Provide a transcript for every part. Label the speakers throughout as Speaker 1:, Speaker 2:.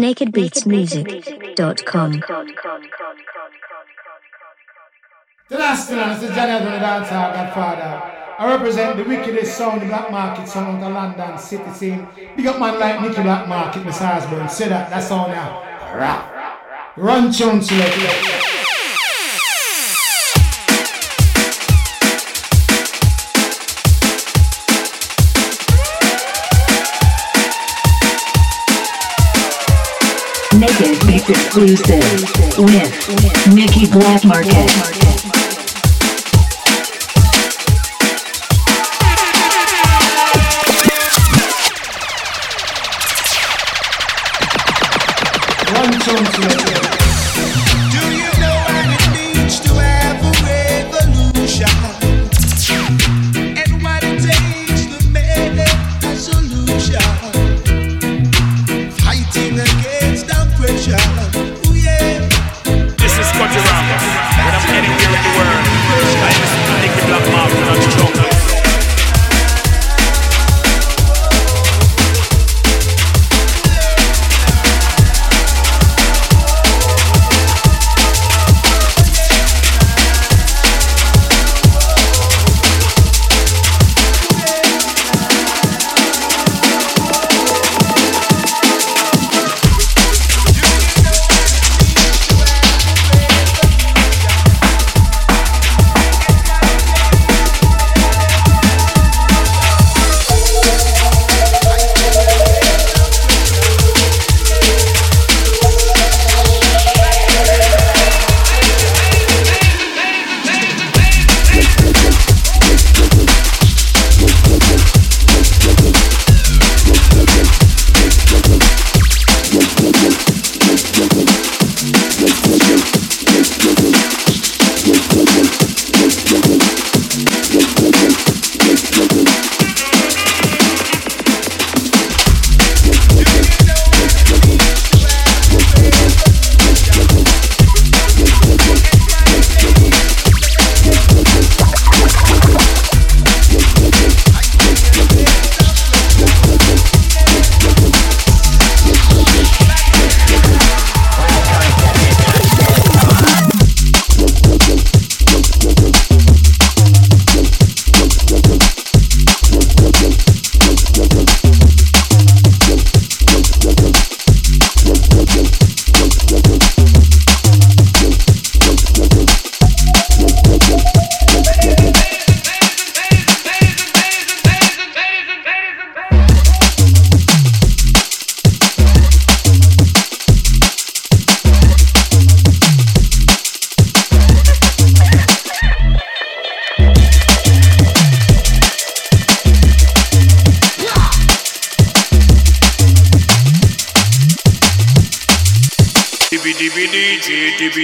Speaker 1: nakedbeatsmusic.com.
Speaker 2: The last thing, is the dancer, Godfather. I represent the wickedest sound, the black market sound of the London city scene. Big up man like Nicky Black Market, Miss Osborne. Say that, that's all now. Rap. Run tune select.
Speaker 1: Exclusive with Nicky Black Market.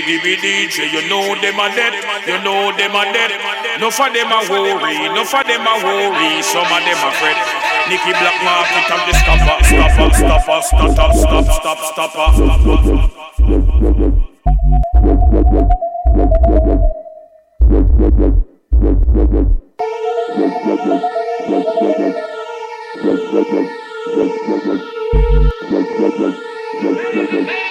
Speaker 3: dibby DJ, you know them a dead, you know them a dead. No for them a worry, no for them a worry, some of them a fret. Nicky Black Market of the stopper, stopper, stopper, stopper, stop, stop, stopper.
Speaker 4: Thank you.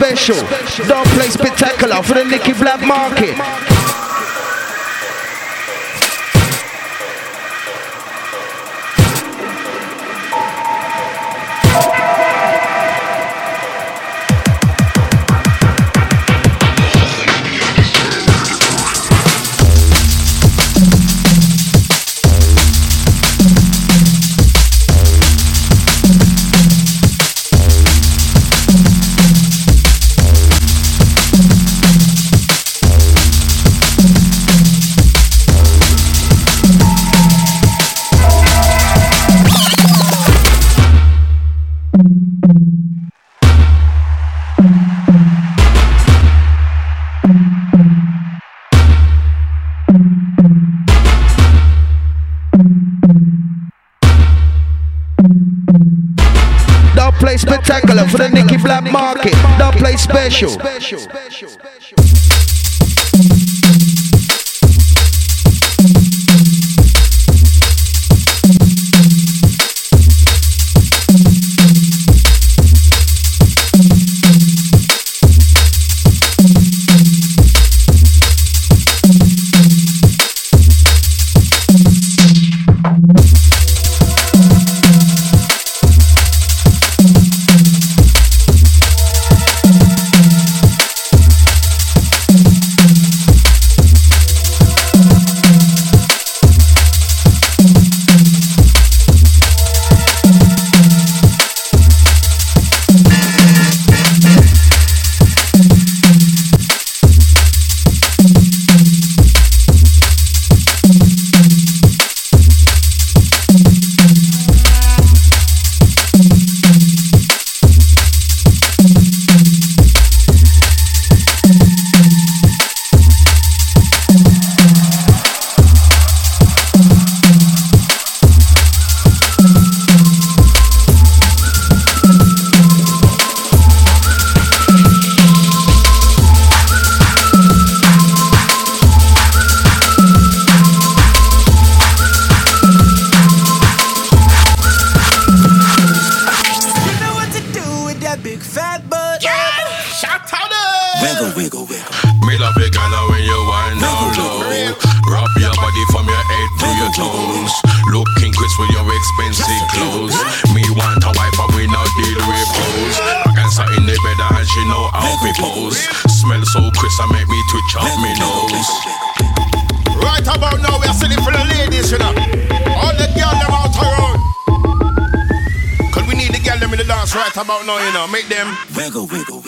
Speaker 5: Special. Don't play spectacular for the Nicky Black Market. Spectacular for the Nicky Black Market. Don't play special.
Speaker 6: Chop me nose.
Speaker 7: Right about now, we are sitting for the ladies, you know. All the girls them out around. Cause we need the get them in the dance right about now, you know. Make them
Speaker 6: wiggle, wiggle.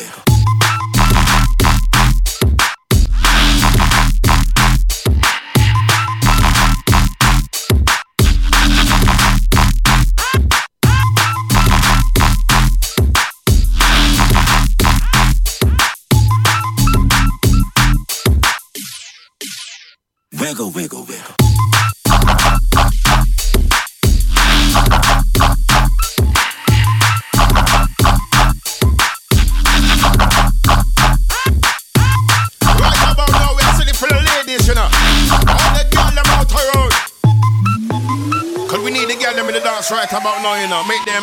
Speaker 8: no, you know, make
Speaker 7: them.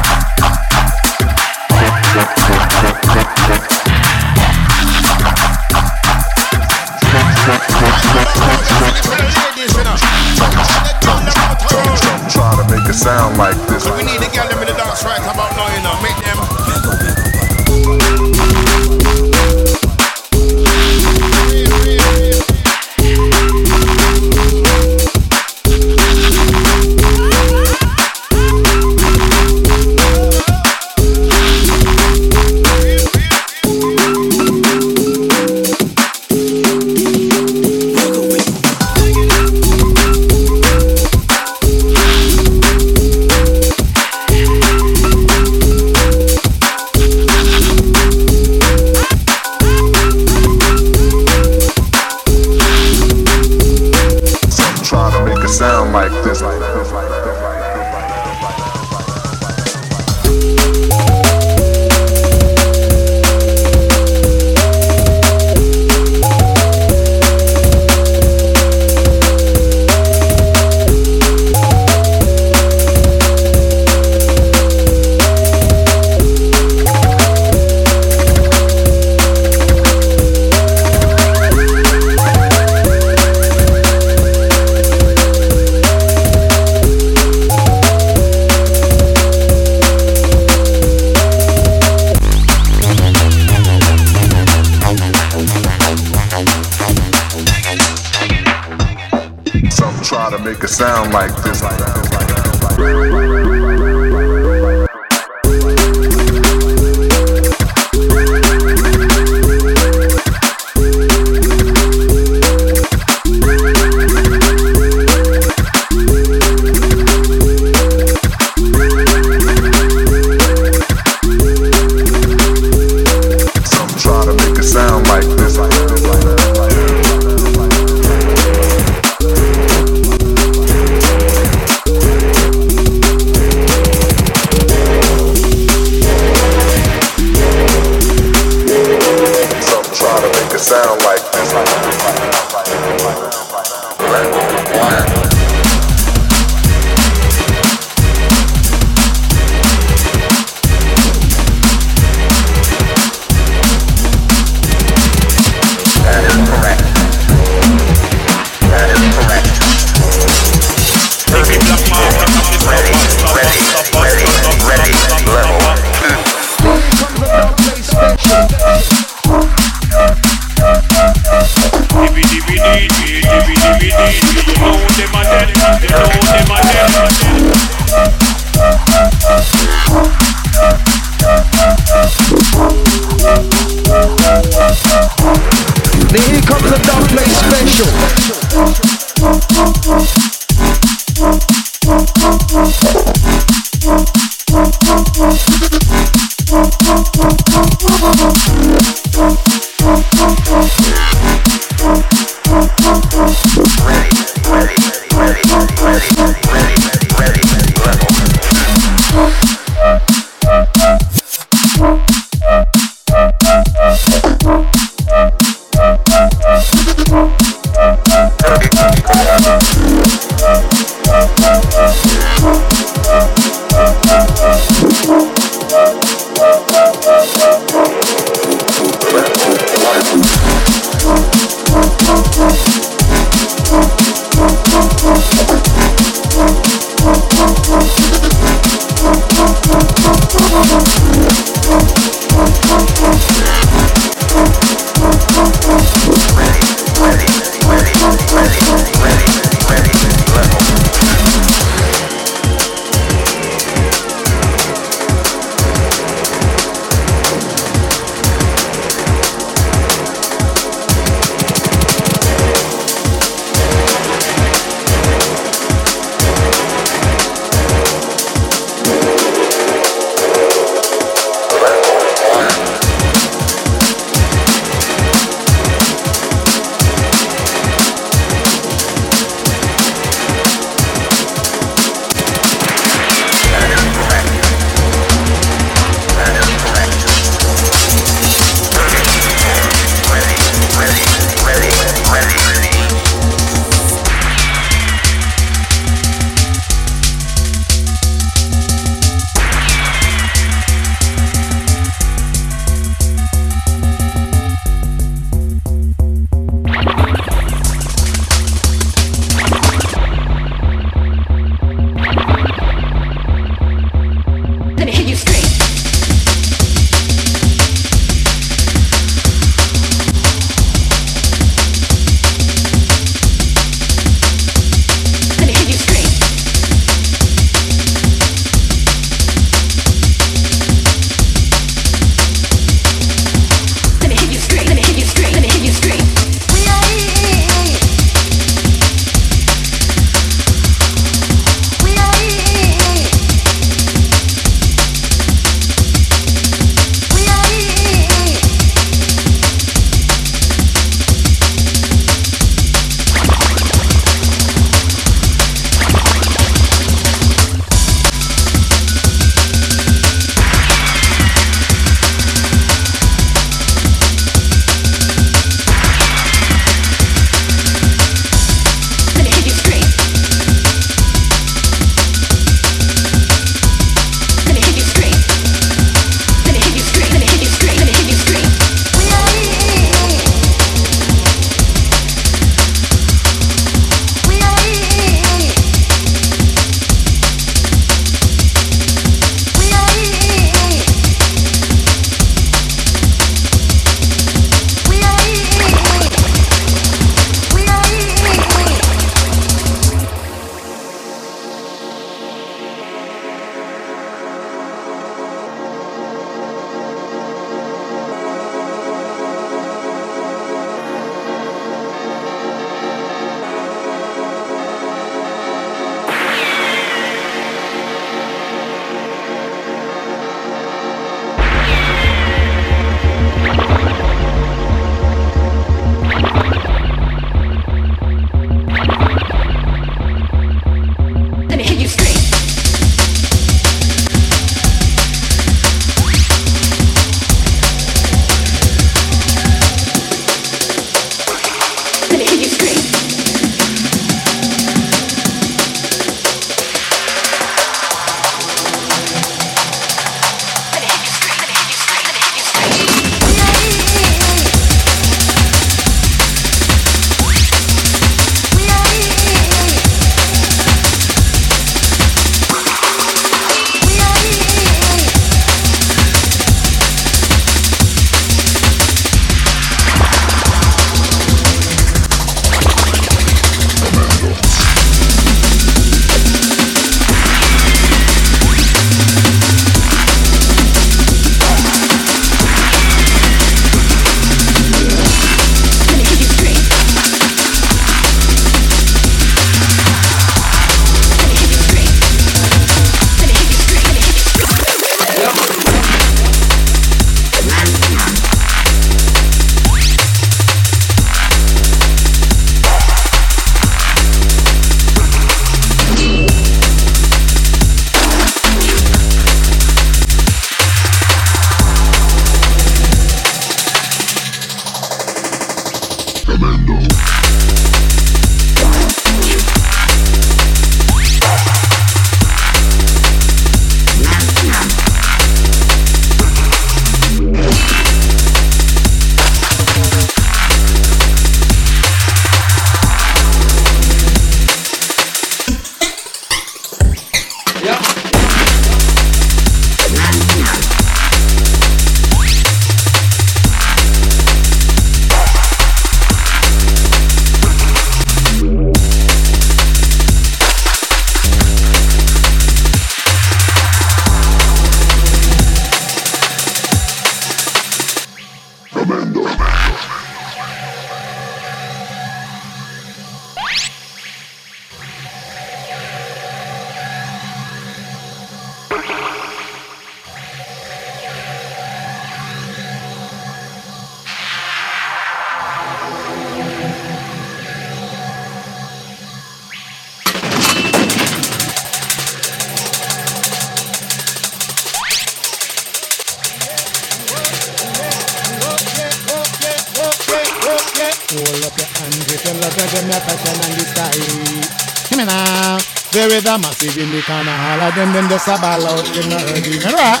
Speaker 2: Just a ball out. Them not heard me right.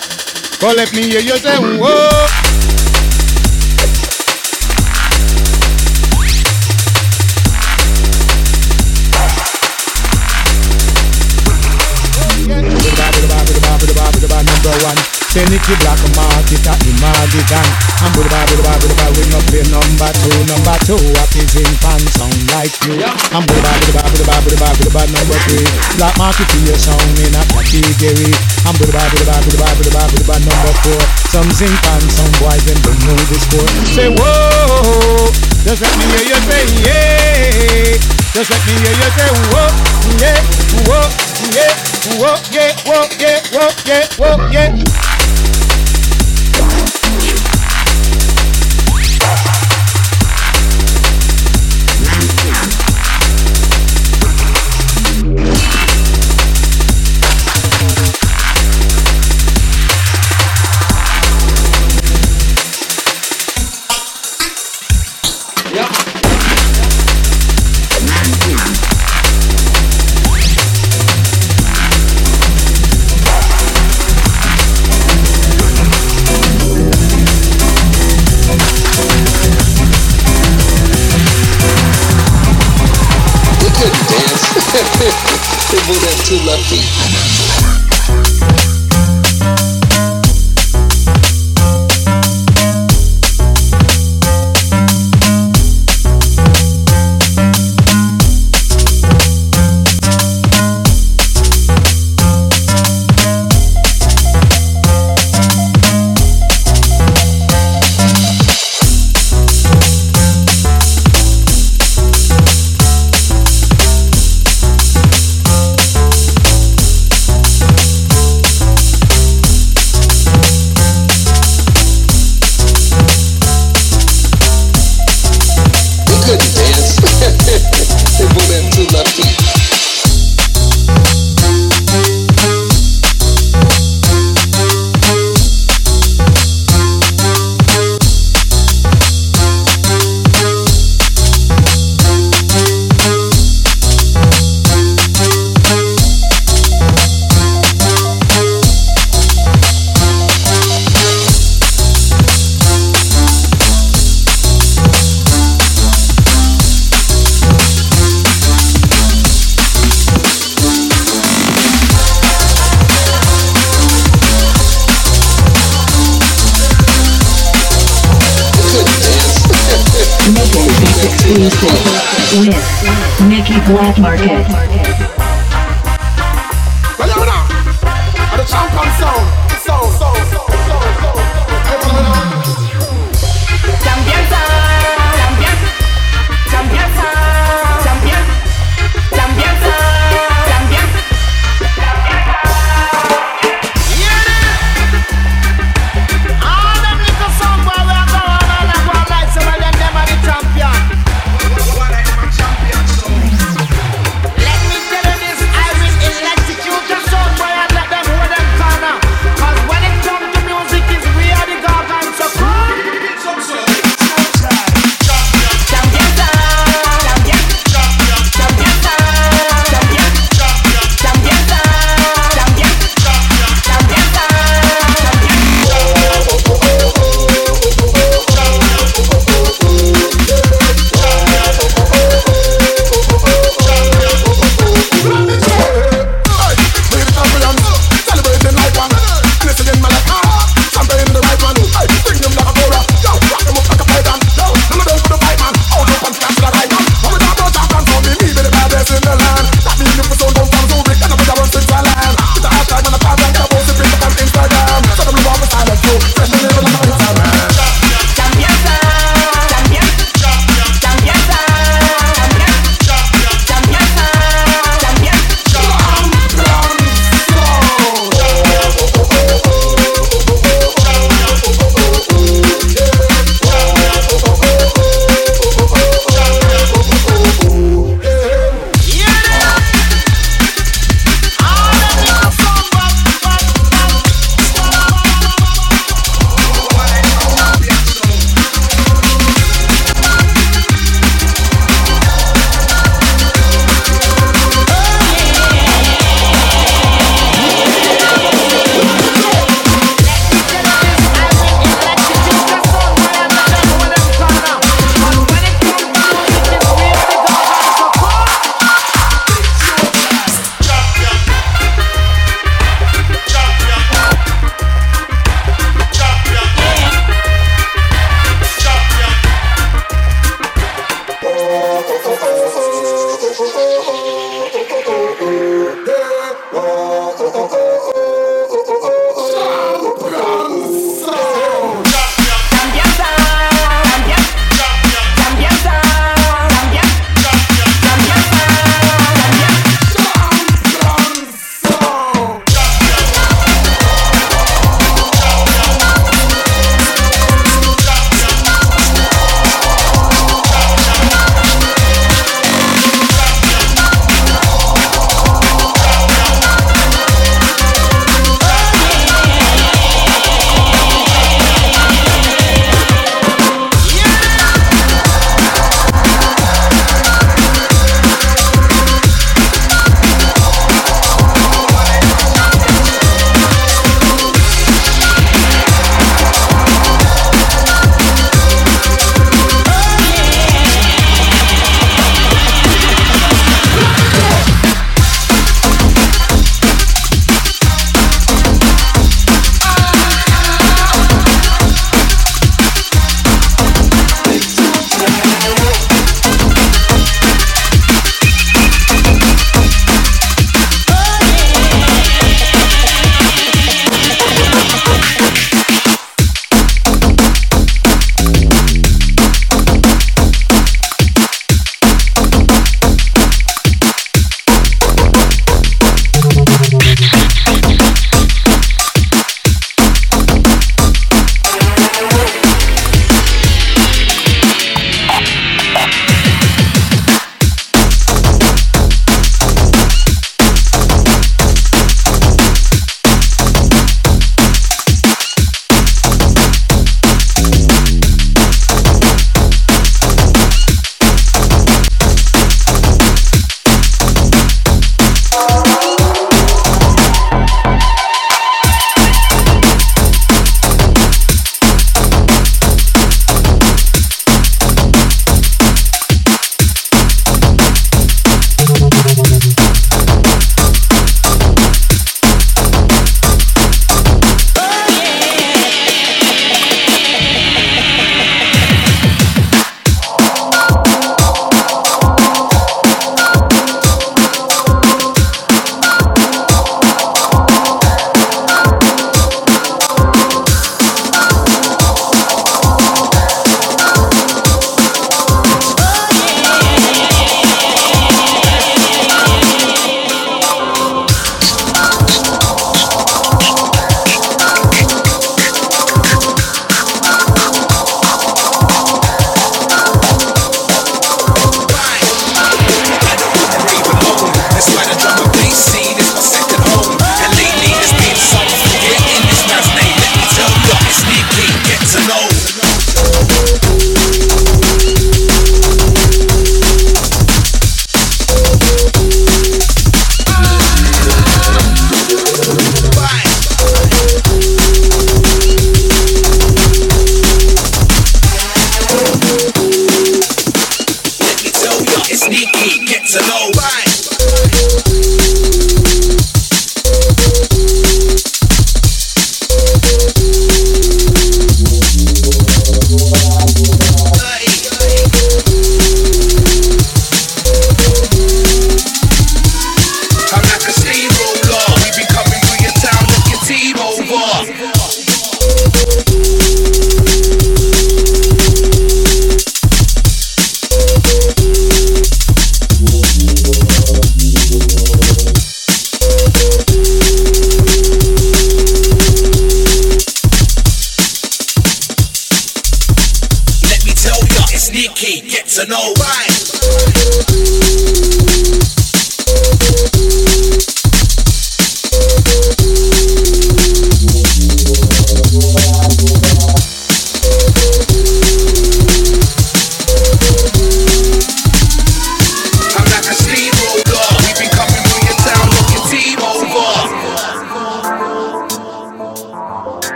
Speaker 2: But let me hear you say. Market and I'm with ba with ba with ba we no play number two, number two what is in pan sound like you. I'm with ba with ba with ba with ba with number three, Black Market to your song in a category. I'm with ba with ba with ba with ba with ba number four, some zinc pan, some boys them don't know the score. Say whoa, just let me hear you say yeah. Just let me hear you say whoa, yeah, whoa, yeah, whoa, yeah, whoa, yeah, whoa, yeah, whoa, yeah.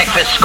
Speaker 2: All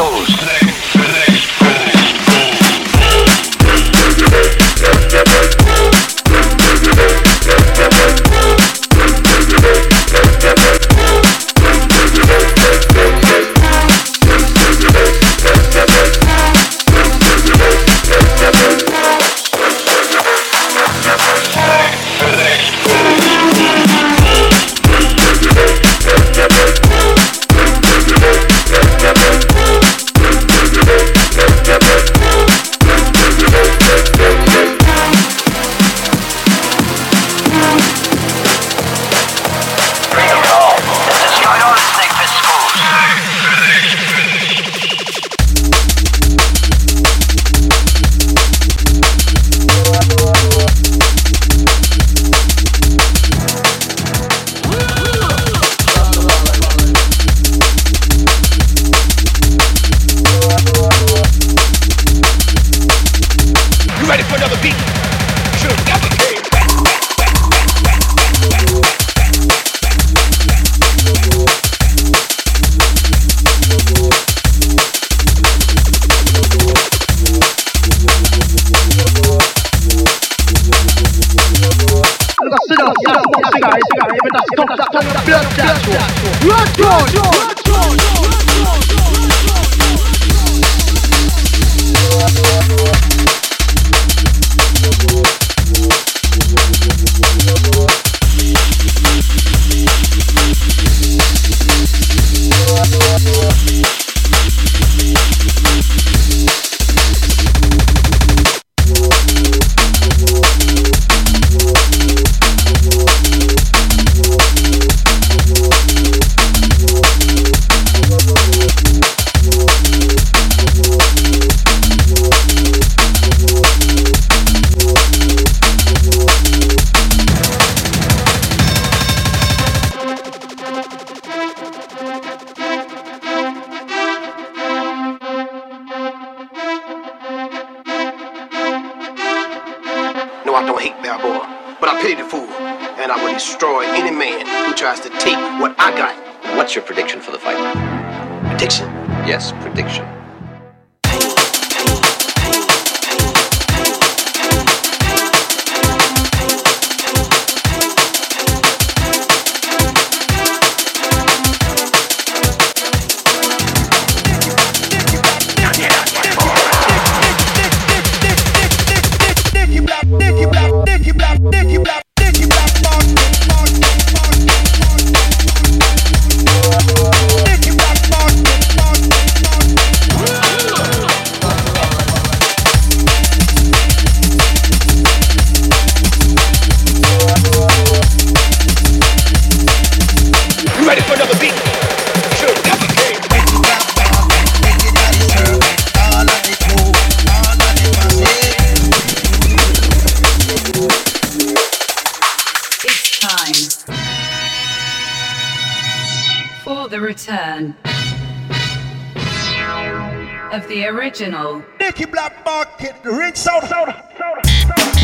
Speaker 2: of the
Speaker 9: original.
Speaker 1: Nicky Black Market,
Speaker 10: Ridge South, South, South,
Speaker 11: South.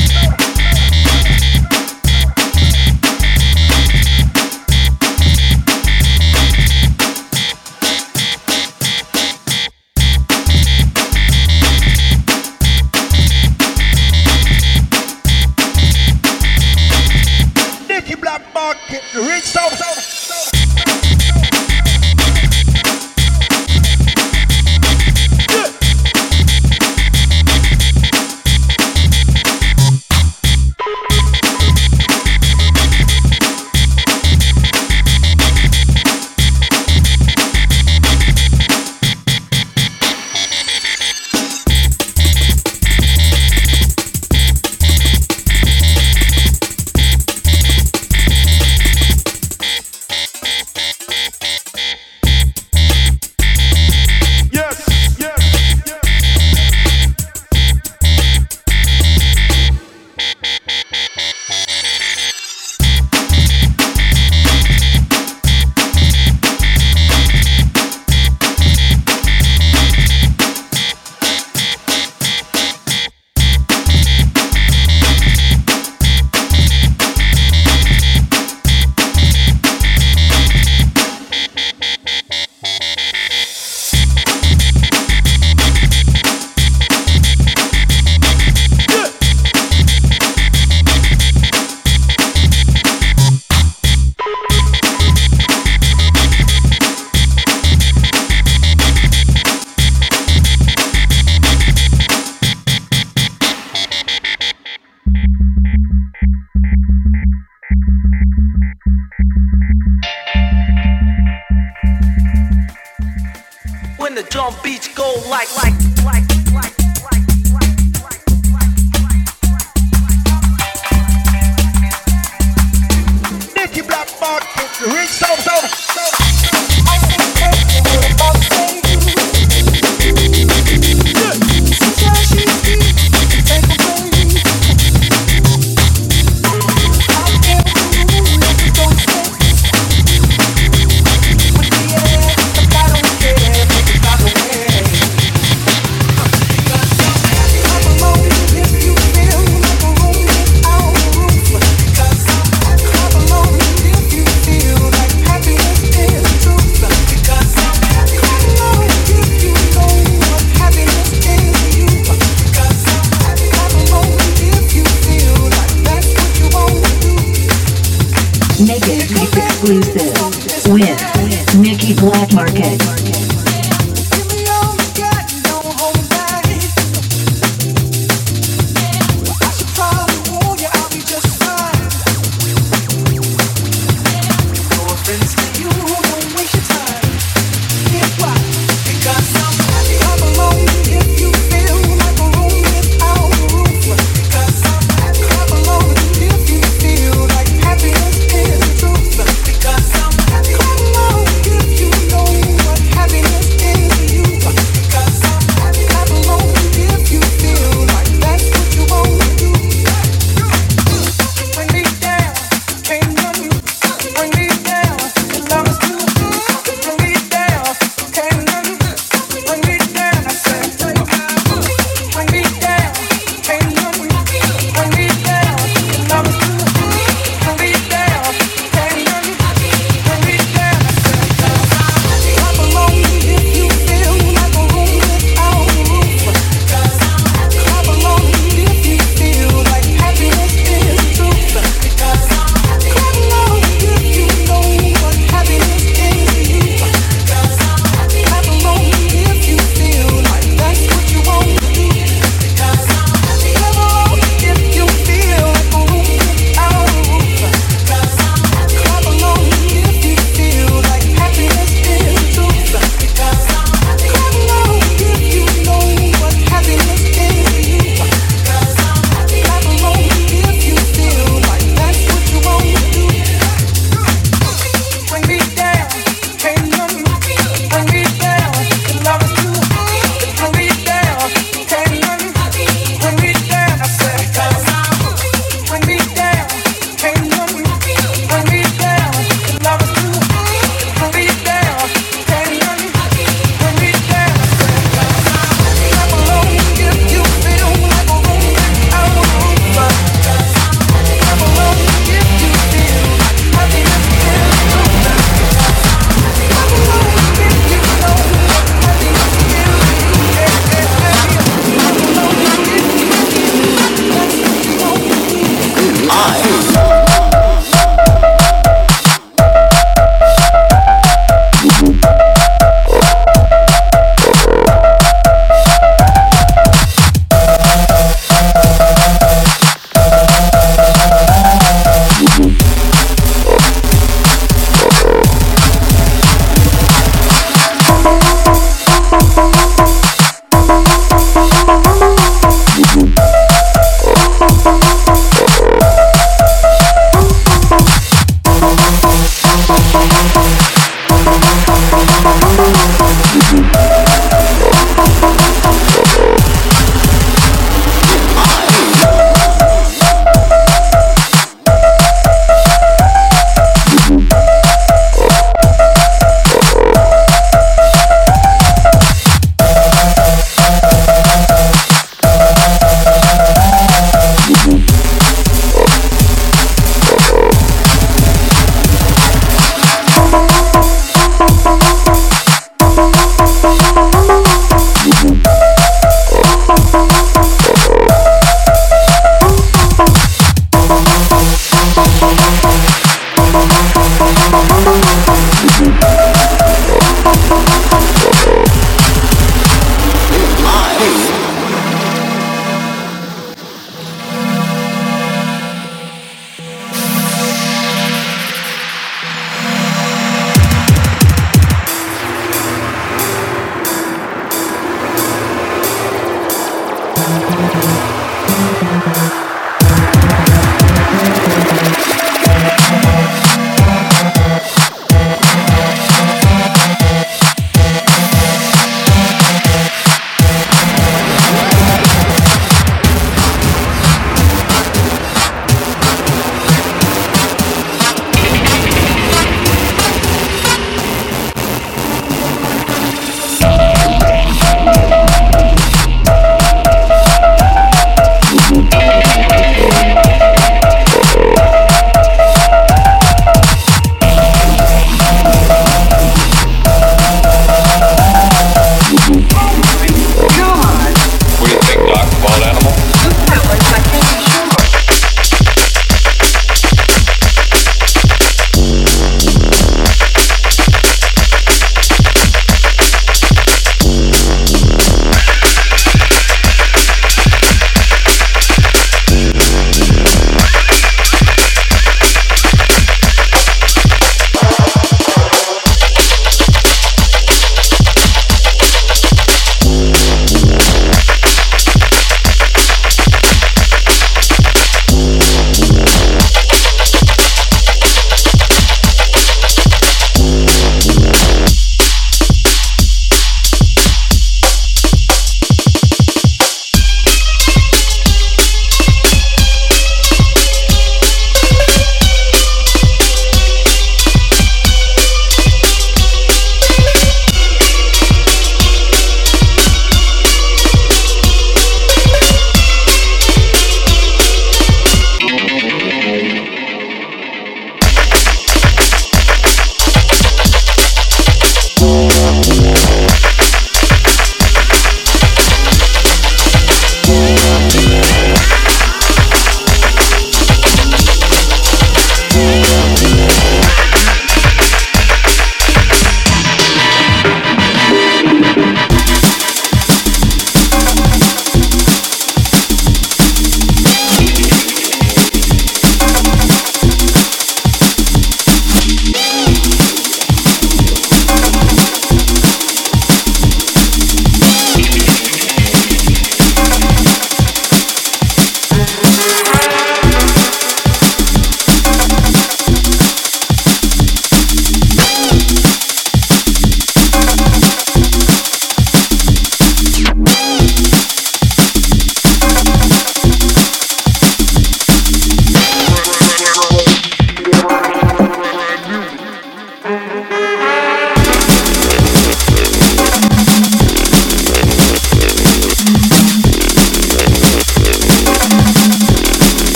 Speaker 4: exclusive with Nikki Black Market.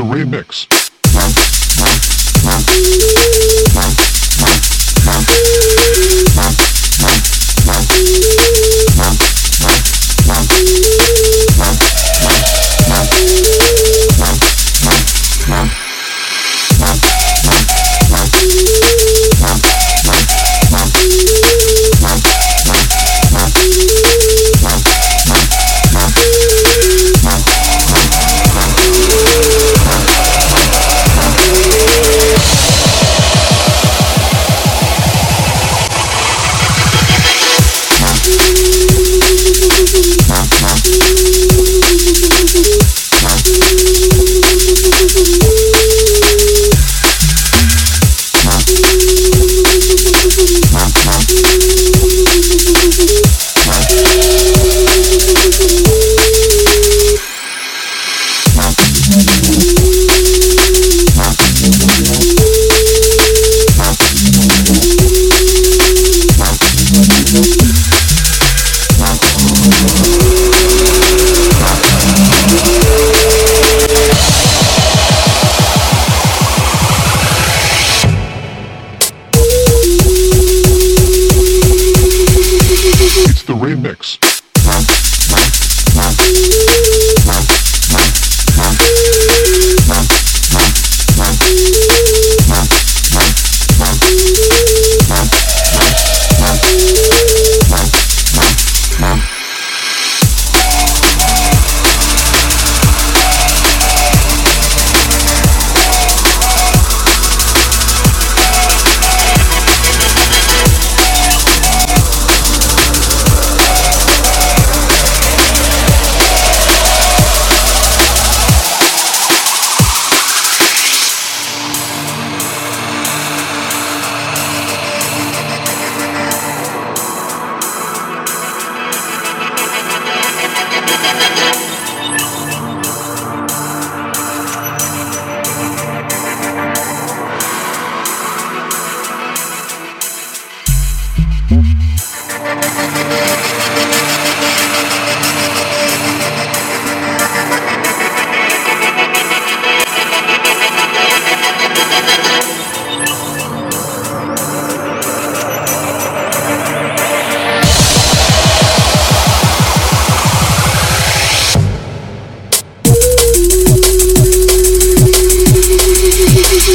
Speaker 12: The remix.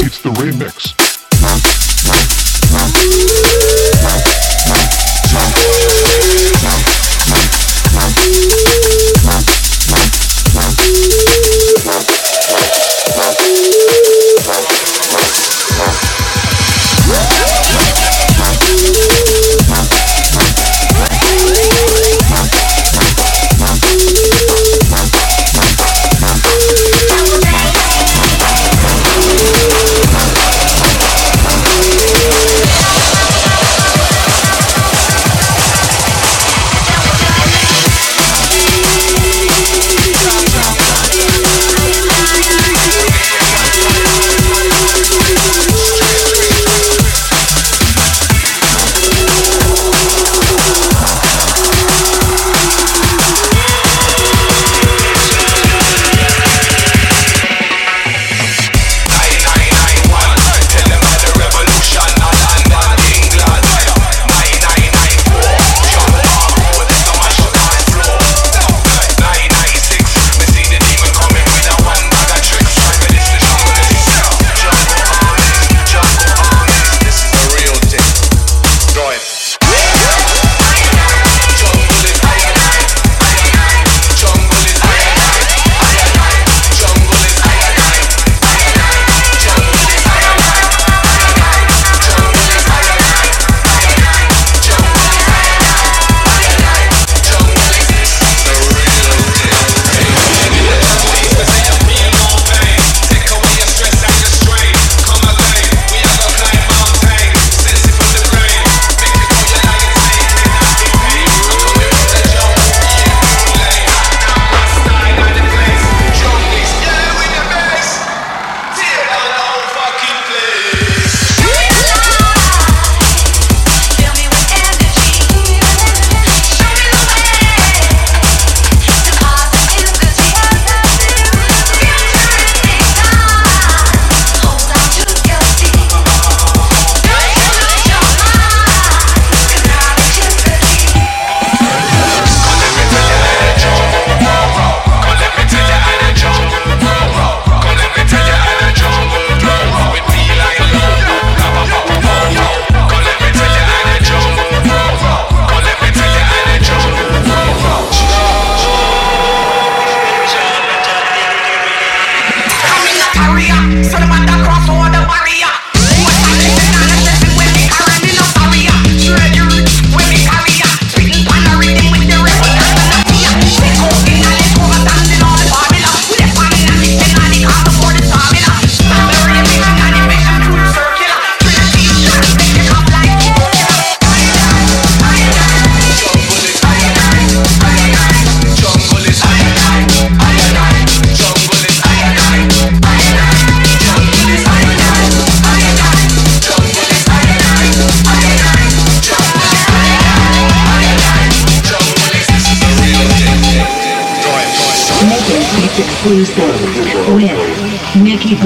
Speaker 12: It's the remix.
Speaker 4: Solomon Mickey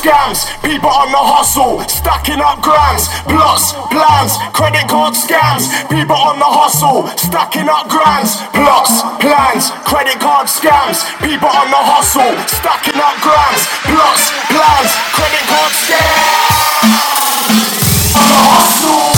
Speaker 13: scams, people on the hustle, stacking up grams, plots, plans, credit card scams, people on the hustle, stacking up grams, plots, plans, credit card scams, people on the hustle, stacking up grams, plots, plans, credit card scams, on the hustle.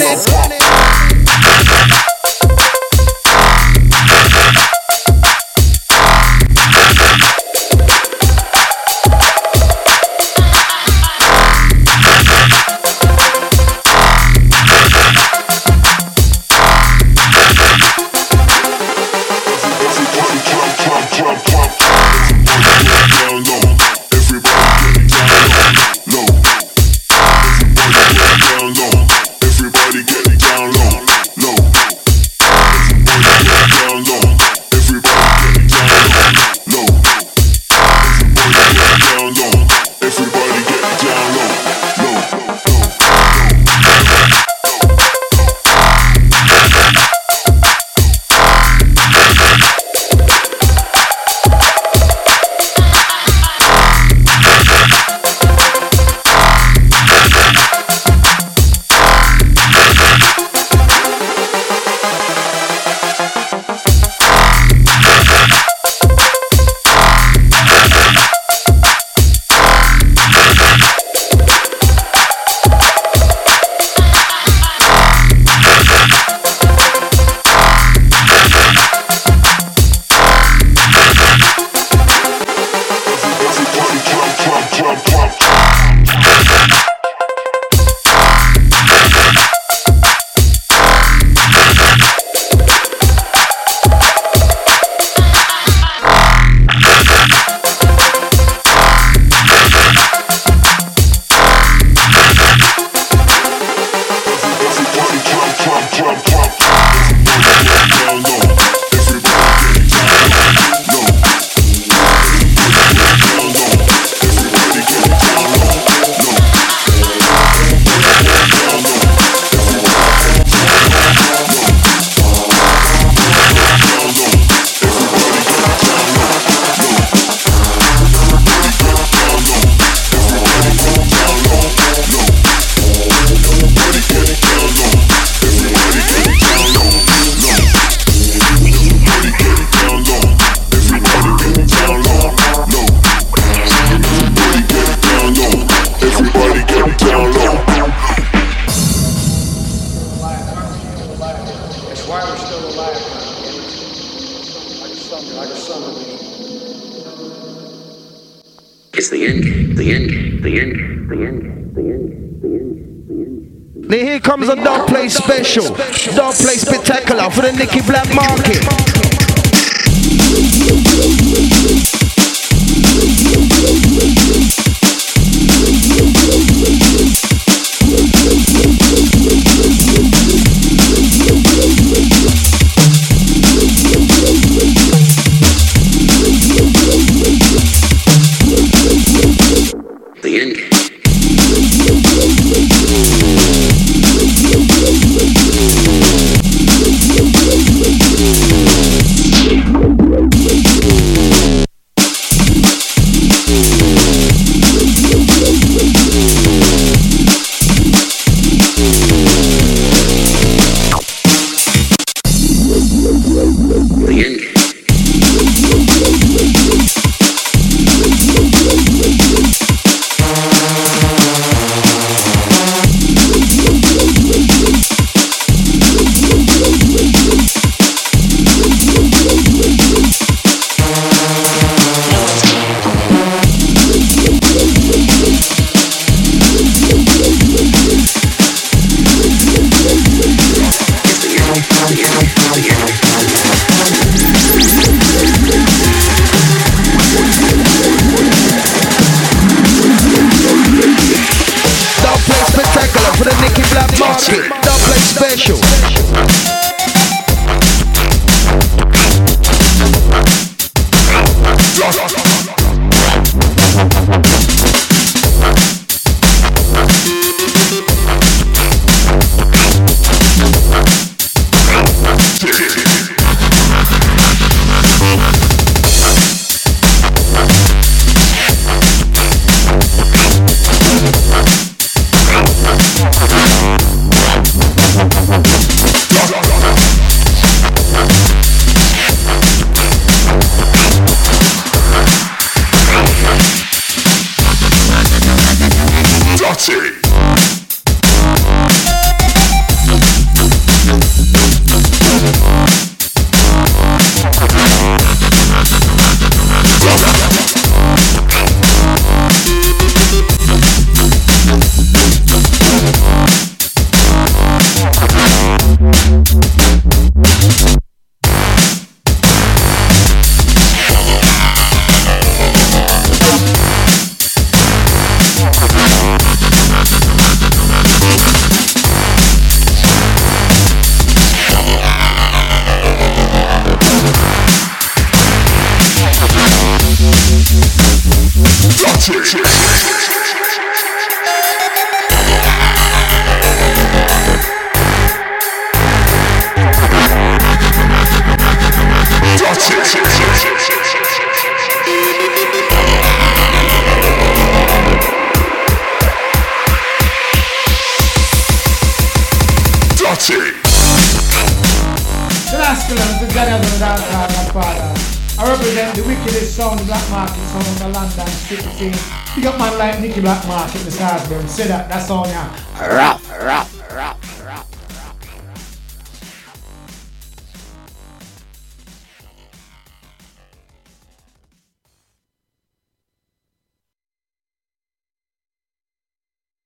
Speaker 14: It.